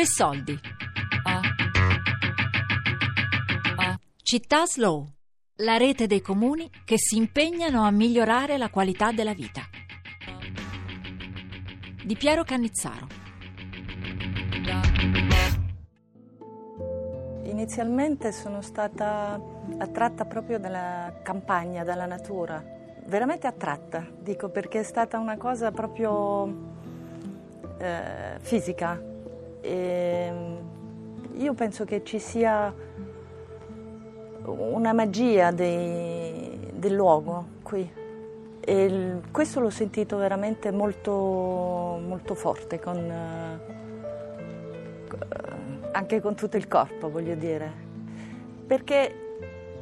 Tre soldi. Città Slow. La rete dei comuni che si impegnano a migliorare la qualità della vita. Di Piero Cannizzaro. Inizialmente sono stata attratta proprio dalla campagna, dalla natura, veramente attratta, dico perché è stata una cosa proprio eh, fisica. E io penso che ci sia una magia dei, del luogo qui. E questo l'ho sentito veramente molto, molto forte, con, eh, anche con tutto il corpo, voglio dire, perché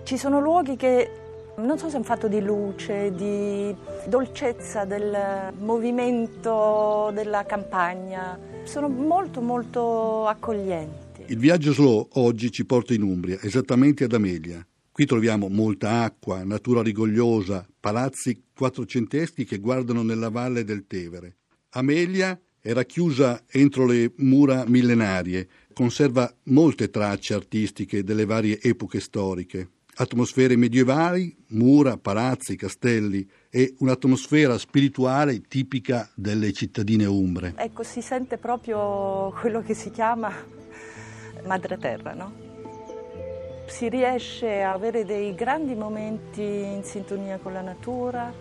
ci sono luoghi che non so se è un fatto di luce, di dolcezza del movimento della campagna, sono molto molto accoglienti. Il viaggio slow oggi ci porta in Umbria, esattamente ad Amelia. Qui troviamo molta acqua, natura rigogliosa, palazzi quattrocenteschi che guardano nella valle del Tevere. Amelia era chiusa entro le mura millenarie, conserva molte tracce artistiche delle varie epoche storiche. Atmosfere medievali, mura, palazzi, castelli e un'atmosfera spirituale tipica delle cittadine umbre. Ecco, si sente proprio quello che si chiama madre terra, no? Si riesce a avere dei grandi momenti in sintonia con la natura.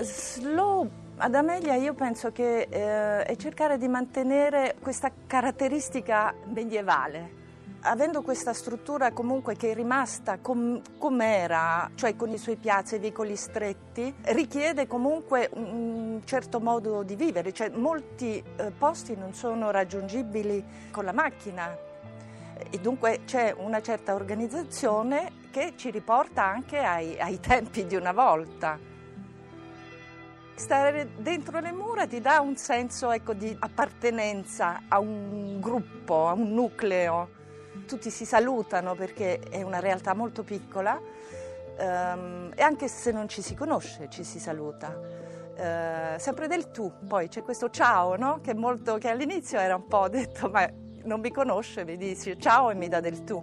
Slow ad Amelia io penso che eh, è cercare di mantenere questa caratteristica medievale, avendo questa struttura comunque che è rimasta com- com'era, cioè con i suoi piazzi e vicoli stretti, richiede comunque un certo modo di vivere, cioè molti eh, posti non sono raggiungibili con la macchina. E dunque c'è una certa organizzazione che ci riporta anche ai, ai tempi di una volta. Stare dentro le mura ti dà un senso ecco, di appartenenza a un gruppo, a un nucleo tutti si salutano perché è una realtà molto piccola ehm, e anche se non ci si conosce ci si saluta. Eh, sempre del tu, poi c'è questo ciao no? che, molto, che all'inizio era un po' detto ma non mi conosce, mi dice ciao e mi dà del tu.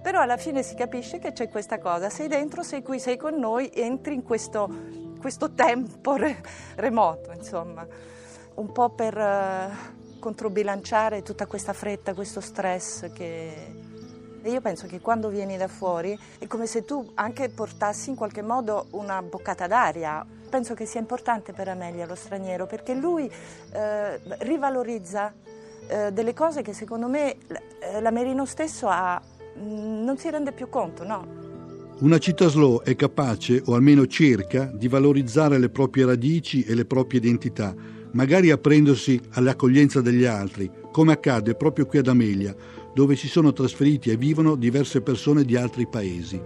Però alla fine si capisce che c'è questa cosa, sei dentro, sei qui, sei con noi, entri in questo, questo tempo re, remoto, insomma, un po' per... Uh, controbilanciare tutta questa fretta, questo stress che... E io penso che quando vieni da fuori è come se tu anche portassi in qualche modo una boccata d'aria. Penso che sia importante per Amelia lo straniero perché lui eh, rivalorizza eh, delle cose che secondo me eh, l'Amerino stesso ha, mm, non si rende più conto, no? Una città slow è capace, o almeno cerca, di valorizzare le proprie radici e le proprie identità magari aprendosi all'accoglienza degli altri, come accade proprio qui ad Amelia, dove si sono trasferiti e vivono diverse persone di altri paesi.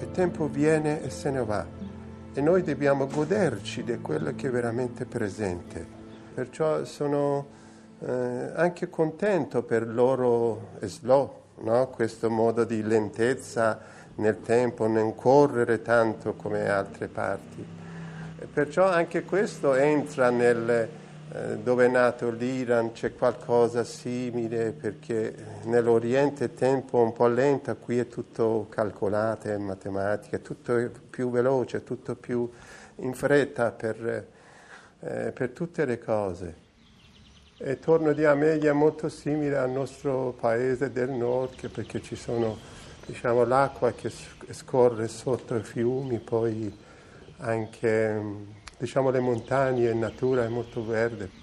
Il tempo viene e se ne va e noi dobbiamo goderci di quello che è veramente presente. Perciò sono eh, anche contento per loro slow, no? questo modo di lentezza nel tempo, non correre tanto come altre parti. Perciò anche questo entra nel, eh, dove è nato l'Iran, c'è qualcosa simile perché nell'Oriente il tempo è un po' lento, qui è tutto calcolato, è matematica, è tutto più veloce, tutto più in fretta per, eh, per tutte le cose. E torno di Amelia è molto simile al nostro paese del nord perché ci sono diciamo, l'acqua che scorre sotto i fiumi, poi anche diciamo, le montagne, la natura è molto verde.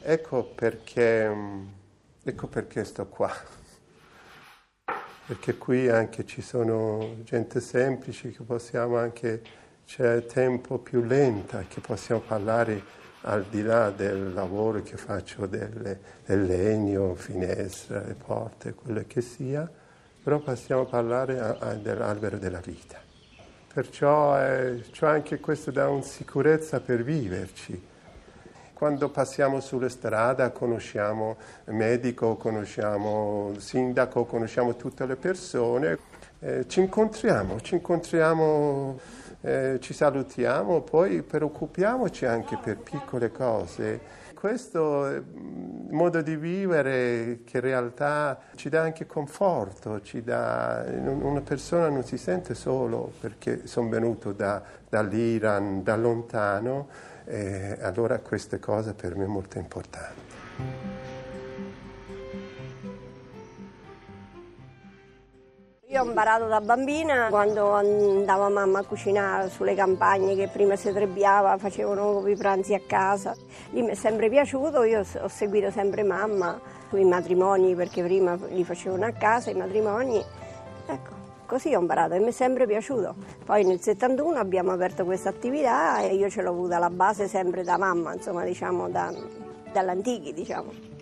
Ecco perché, ecco perché sto qua, perché qui anche ci sono gente semplice che possiamo anche, c'è tempo più lenta, che possiamo parlare al di là del lavoro che faccio del, del legno, finestre, porte, quello che sia, però possiamo parlare a, a, dell'albero della vita. Perciò eh, anche questo da un sicurezza per viverci. Quando passiamo sulla strada conosciamo il medico, conosciamo sindaco, conosciamo tutte le persone, eh, ci incontriamo, ci incontriamo, eh, ci salutiamo, poi preoccupiamoci anche per piccole cose. Questo modo di vivere che in realtà ci dà anche conforto, dà, una persona non si sente solo perché sono venuto da, dall'Iran, da lontano, eh, allora queste cose per me sono molto importanti. Io ho imparato da bambina quando andava mamma a cucinare sulle campagne che prima si trebbiava, facevano i pranzi a casa. Lì mi è sempre piaciuto, io ho seguito sempre mamma sui matrimoni perché prima li facevano a casa i matrimoni. Ecco, così ho imparato e mi è sempre piaciuto. Poi nel 71 abbiamo aperto questa attività e io ce l'ho avuta la base sempre da mamma, insomma diciamo da, dall'antichi diciamo.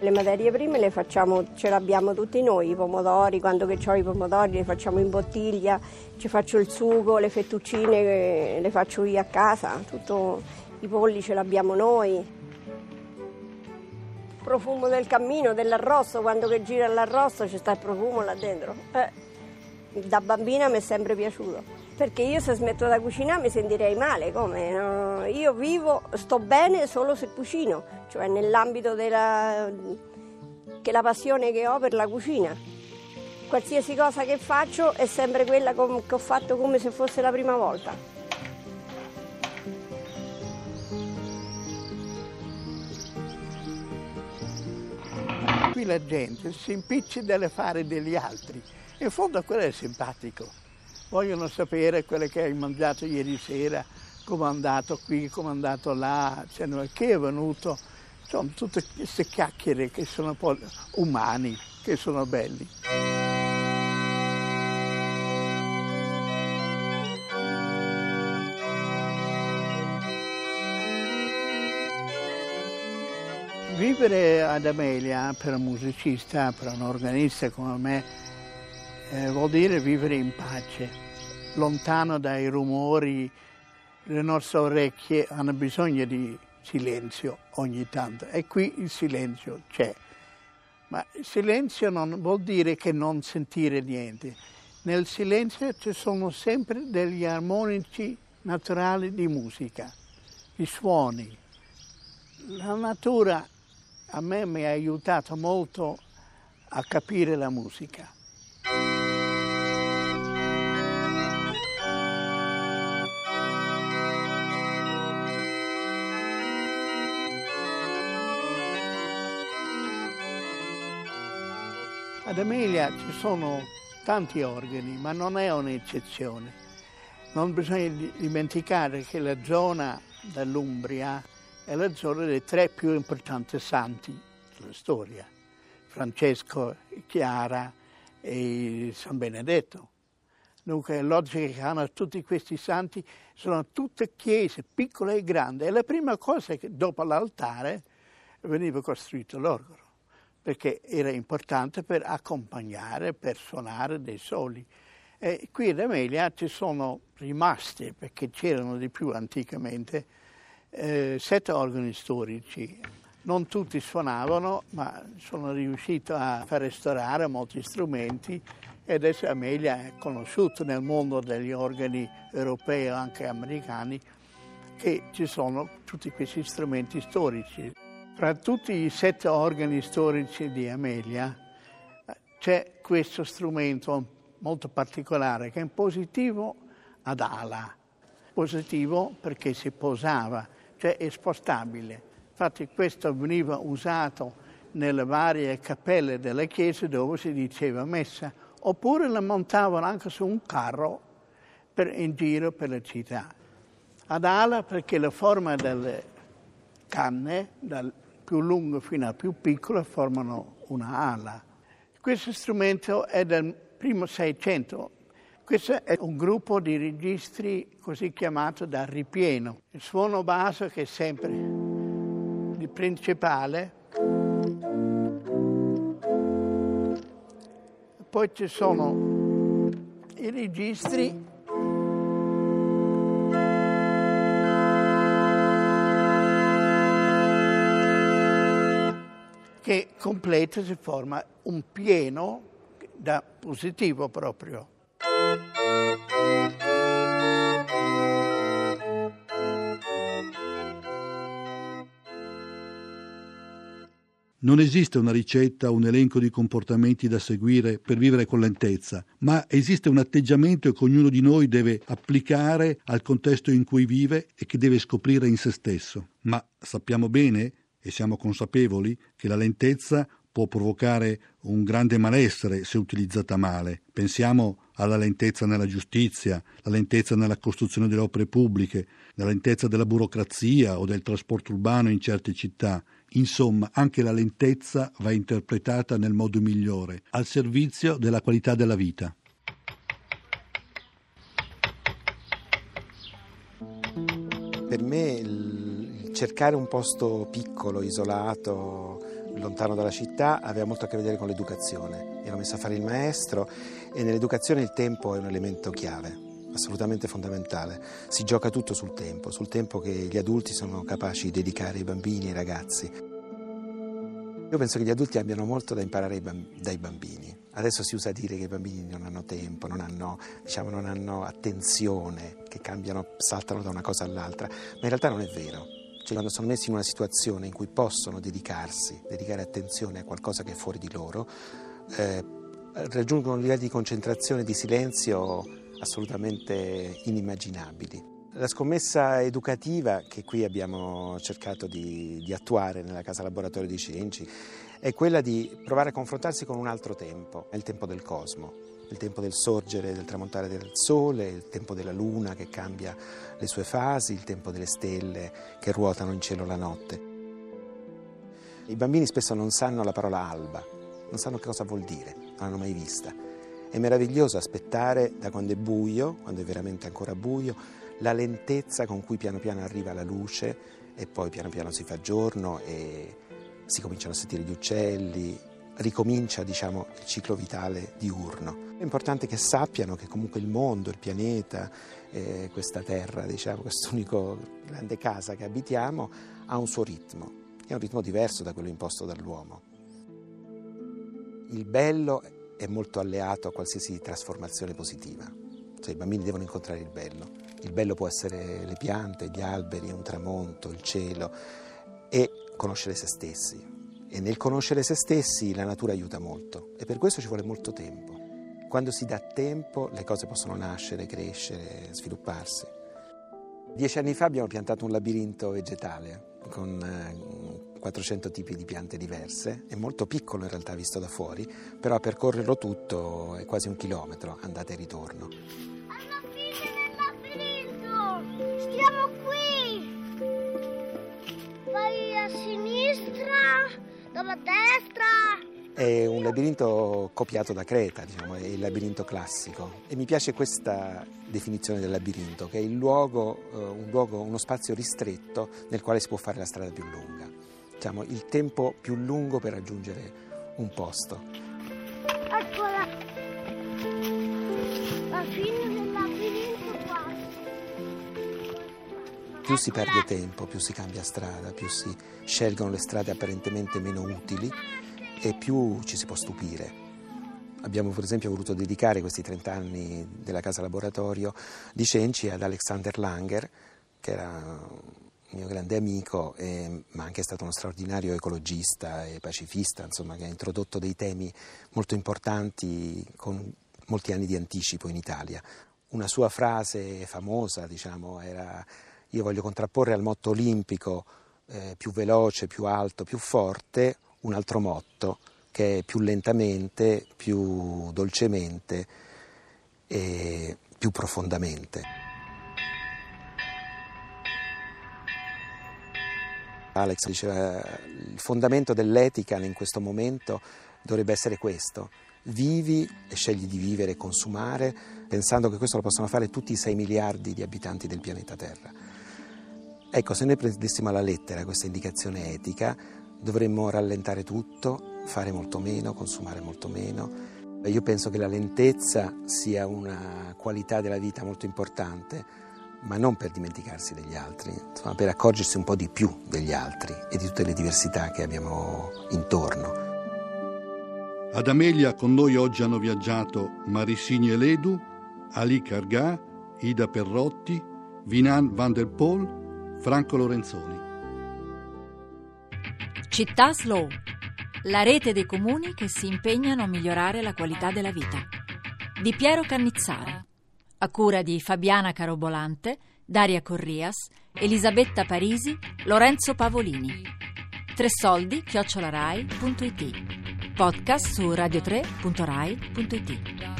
Le materie prime le facciamo, ce le abbiamo tutti noi, i pomodori, quando che ho i pomodori li facciamo in bottiglia, ci faccio il sugo, le fettuccine le faccio io a casa, tutto, i polli ce l'abbiamo noi. Il profumo del cammino, dell'arrosto, quando che gira l'arrosto ci sta il profumo là dentro. Eh, da bambina mi è sempre piaciuto perché io se smetto da cucinare mi sentirei male, come? No? Io vivo, sto bene solo se cucino, cioè nell'ambito della che la passione che ho per la cucina. Qualsiasi cosa che faccio è sempre quella che ho fatto come se fosse la prima volta. Qui la gente si impiccia delle fare degli altri. In fondo quello è simpatico vogliono sapere quello che hai mangiato ieri sera, come è andato qui, come è andato là, cioè, che è venuto. Insomma, tutte queste chiacchiere che sono un po' umani, che sono belli. Vivere ad Amelia per un musicista, per un organista come me, eh, vuol dire vivere in pace, lontano dai rumori, le nostre orecchie hanno bisogno di silenzio ogni tanto e qui il silenzio c'è. Ma il silenzio non vuol dire che non sentire niente. Nel silenzio ci sono sempre degli armonici naturali di musica, i suoni. La natura a me mi ha aiutato molto a capire la musica. Ad Amelia ci sono tanti organi, ma non è un'eccezione. Non bisogna dimenticare che la zona dell'Umbria è la zona dei tre più importanti santi della storia, Francesco, Chiara e San Benedetto. Dunque è logico che hanno tutti questi santi, sono tutte chiese piccole e grandi. E la prima cosa è che dopo l'altare veniva costruito l'organo perché era importante per accompagnare, per suonare dei soli. E qui in Amelia ci sono rimasti, perché c'erano di più anticamente, eh, sette organi storici. Non tutti suonavano, ma sono riuscito a far restaurare molti strumenti e adesso Amelia è conosciuto nel mondo degli organi europei e anche americani che ci sono tutti questi strumenti storici. Fra tutti i sette organi storici di Amelia c'è questo strumento molto particolare che è positivo ad ala. Positivo perché si posava, cioè è spostabile. Infatti questo veniva usato nelle varie cappelle delle chiese dove si diceva messa, oppure lo montavano anche su un carro per, in giro per la città. Ad ala perché la forma delle canne, dal, più lungo fino a più piccolo formano una ala. Questo strumento è del primo Seicento. Questo è un gruppo di registri così chiamato da ripieno. Il suono basso che è sempre il principale. Poi ci sono i registri che completa si forma un pieno da positivo proprio. Non esiste una ricetta un elenco di comportamenti da seguire per vivere con lentezza, ma esiste un atteggiamento che ognuno di noi deve applicare al contesto in cui vive e che deve scoprire in se stesso. Ma sappiamo bene e siamo consapevoli che la lentezza può provocare un grande malessere se utilizzata male. Pensiamo alla lentezza nella giustizia, la lentezza nella costruzione delle opere pubbliche, la lentezza della burocrazia o del trasporto urbano in certe città. Insomma, anche la lentezza va interpretata nel modo migliore, al servizio della qualità della vita. Cercare un posto piccolo, isolato, lontano dalla città, aveva molto a che vedere con l'educazione. Ero messo a fare il maestro e nell'educazione il tempo è un elemento chiave assolutamente fondamentale. Si gioca tutto sul tempo, sul tempo che gli adulti sono capaci di dedicare ai bambini e ai ragazzi. Io penso che gli adulti abbiano molto da imparare dai bambini. Adesso si usa dire che i bambini non hanno tempo, non hanno, diciamo, non hanno attenzione, che cambiano, saltano da una cosa all'altra, ma in realtà non è vero. Cioè, quando sono messi in una situazione in cui possono dedicarsi, dedicare attenzione a qualcosa che è fuori di loro, eh, raggiungono livelli di concentrazione e di silenzio assolutamente inimmaginabili. La scommessa educativa che qui abbiamo cercato di, di, attuare nella casa laboratorio di Cenci è quella di provare a confrontarsi con un altro tempo, è il tempo del cosmo, il tempo del sorgere, del tramontare del sole, il tempo della luna che cambia le sue fasi, il tempo delle stelle che ruotano in cielo la notte. I bambini spesso non sanno la parola alba, non sanno che cosa vuol dire, non l'hanno mai vista. È meraviglioso aspettare da quando è buio, quando è veramente ancora buio, la lentezza con cui piano piano arriva la luce e poi piano piano si fa giorno e si cominciano a sentire gli uccelli, ricomincia diciamo, il ciclo vitale diurno. È importante che sappiano che comunque il mondo, il pianeta, eh, questa terra, diciamo, quest'unico grande casa che abitiamo, ha un suo ritmo, è un ritmo diverso da quello imposto dall'uomo. Il bello è molto alleato a qualsiasi trasformazione positiva, cioè i bambini devono incontrare il bello. Il bello può essere le piante, gli alberi, un tramonto, il cielo e conoscere se stessi. E nel conoscere se stessi la natura aiuta molto e per questo ci vuole molto tempo. Quando si dà tempo le cose possono nascere, crescere, svilupparsi. Dieci anni fa abbiamo piantato un labirinto vegetale con 400 eh, tipi di piante diverse, è molto piccolo in realtà visto da fuori, però a percorrerlo tutto è quasi un chilometro, andata e ritorno. Alla fine del labirinto, stiamo qui! Vai a sinistra, dopo a destra, è un labirinto copiato da Creta, diciamo, è il labirinto classico. E mi piace questa definizione del labirinto, che è luogo, eh, un luogo, uno spazio ristretto nel quale si può fare la strada più lunga. Diciamo, il tempo più lungo per raggiungere un posto. Eccola! La fine Più si perde tempo, più si cambia strada, più si scelgono le strade apparentemente meno utili e più ci si può stupire. Abbiamo per esempio voluto dedicare questi 30 anni della casa laboratorio di Cenci ad Alexander Langer, che era mio grande amico, e, ma anche stato uno straordinario ecologista e pacifista, insomma, che ha introdotto dei temi molto importanti con molti anni di anticipo in Italia. Una sua frase famosa, diciamo, era io voglio contrapporre al motto olimpico eh, più veloce, più alto, più forte, un altro motto che è più lentamente, più dolcemente e più profondamente. Alex diceva il fondamento dell'etica in questo momento dovrebbe essere questo, vivi e scegli di vivere e consumare pensando che questo lo possono fare tutti i 6 miliardi di abitanti del pianeta Terra. Ecco, se noi prendessimo alla lettera questa indicazione etica, dovremmo rallentare tutto, fare molto meno, consumare molto meno. Io penso che la lentezza sia una qualità della vita molto importante, ma non per dimenticarsi degli altri, insomma, per accorgersi un po' di più degli altri e di tutte le diversità che abbiamo intorno. Ad Amelia con noi oggi hanno viaggiato Marissini Eledu, Ali Cargà, Ida Perrotti, Vinan van der Poel, Franco Lorenzoni. Città Slow, la rete dei comuni che si impegnano a migliorare la qualità della vita. Di Piero Cannizzara, a cura di Fabiana Carobolante, Daria Corrias, Elisabetta Parisi, Lorenzo Pavolini. Tre soldi chiocciolarai.it Podcast su radio3.rai.it